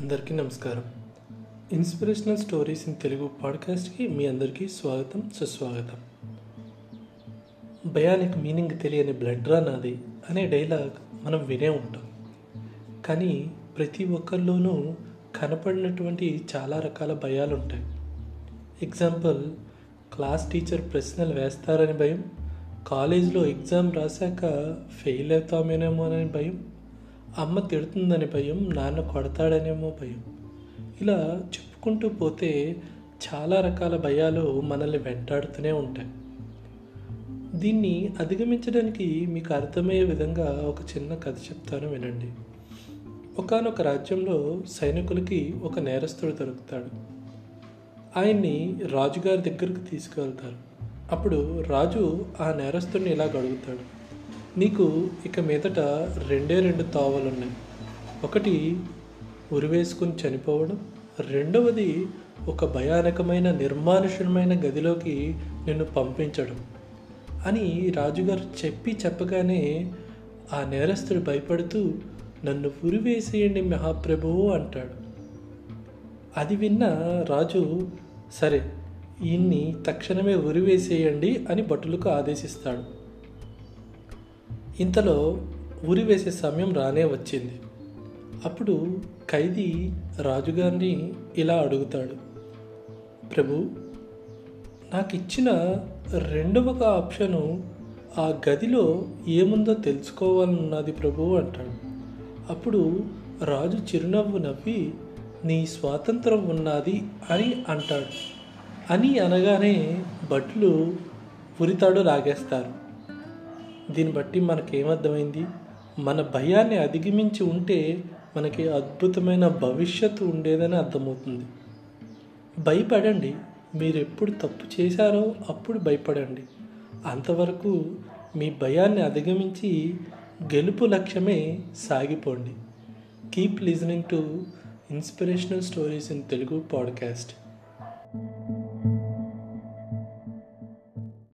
అందరికీ నమస్కారం. Inspirational stories in Telugu పాడ్కాస్ట్కి మీ అందరికీ స్వాగతం సుస్వాగతం. భయానికి మీనింగ్ తెలియని బ్లడ్ రా నాది అనే డైలాగ్ మనం వినే ఉంటాం. కానీ ప్రతి ఒక్కరిలోనూ కనపడినటువంటి చాలా రకాల భయాలు ఉంటాయి ఎగ్జాంపుల్ క్లాస్ టీచర్ ప్రశ్నలు వేస్తారని భయం కాలేజీలో ఎగ్జామ్ రాశాక ఫెయిల్ అవుతామేనేమో అని భయం అమ్మ తిడుతుందని భయం నాన్న కొడతాడనేమో భయం. ఇలా చెప్పుకుంటూ పోతే చాలా రకాల భయాలు మనల్ని వెంటాడుతూనే ఉంటాయి. దీన్ని అధిగమించడానికి మీకు అర్థమయ్యే విధంగా ఒక చిన్న కథ చెప్తాను వినండి. ఒకనొక రాజ్యంలో సైనికులకి ఒక నేరస్తుడు దొరుకుతాడు. ఆయన్ని రాజుగారి దగ్గరకు తీసుకువెళ్తారు. అప్పుడు రాజు ఆ నేరస్తుడిని ఇలా గడుగుతాడు నీకు ఇక మీదట రెండే రెండు తావలున్నాయి. ఒకటి ఉరివేసుకుని చనిపోవడం రెండవది ఒక భయానకమైన నిర్మానుషమైన గదిలోకి నిన్ను పంపించడం అని రాజుగారు చెప్పి చెప్పగానే ఆ నేరస్తుడు భయపడుతూ నన్ను ఉరివేసేయండి మహాప్రభువు అంటాడు. అది విన్న రాజు సరే ఈయన్ని తక్షణమే ఉరివేసేయండి అని భటులకు ఆదేశిస్తాడు. ఇంతలో ఉరి వేసే సమయం రానే వచ్చింది. అప్పుడు ఖైదీ రాజుగారిని ఇలా అడుగుతాడు. ప్రభు నాకు ఇచ్చిన రెండవ ఆప్షను ఆ గదిలో ఏముందో తెలుసుకోవాలన్నది ప్రభు అంటాడు. అప్పుడు రాజు చిరునవ్వు నవ్వి నీ స్వాతంత్రం ఉన్నది అని అంటాడు. అని అనగానే భట్లు ఉరితాడు లాగేస్తారు. దీన్ని బట్టి మనకేమర్థమైంది? మన భయాన్ని అధిగమించి ఉంటే మనకి అద్భుతమైన భవిష్యత్తు ఉండేదని అర్థమవుతుంది. భయపడండి. మీరు ఎప్పుడు తప్పు చేశారో అప్పుడు భయపడండి. అంతవరకు మీ భయాన్ని అధిగమించి గెలుపు లక్ష్యమే సాగిపోండి. Keep listening to inspirational stories in Telugu podcast.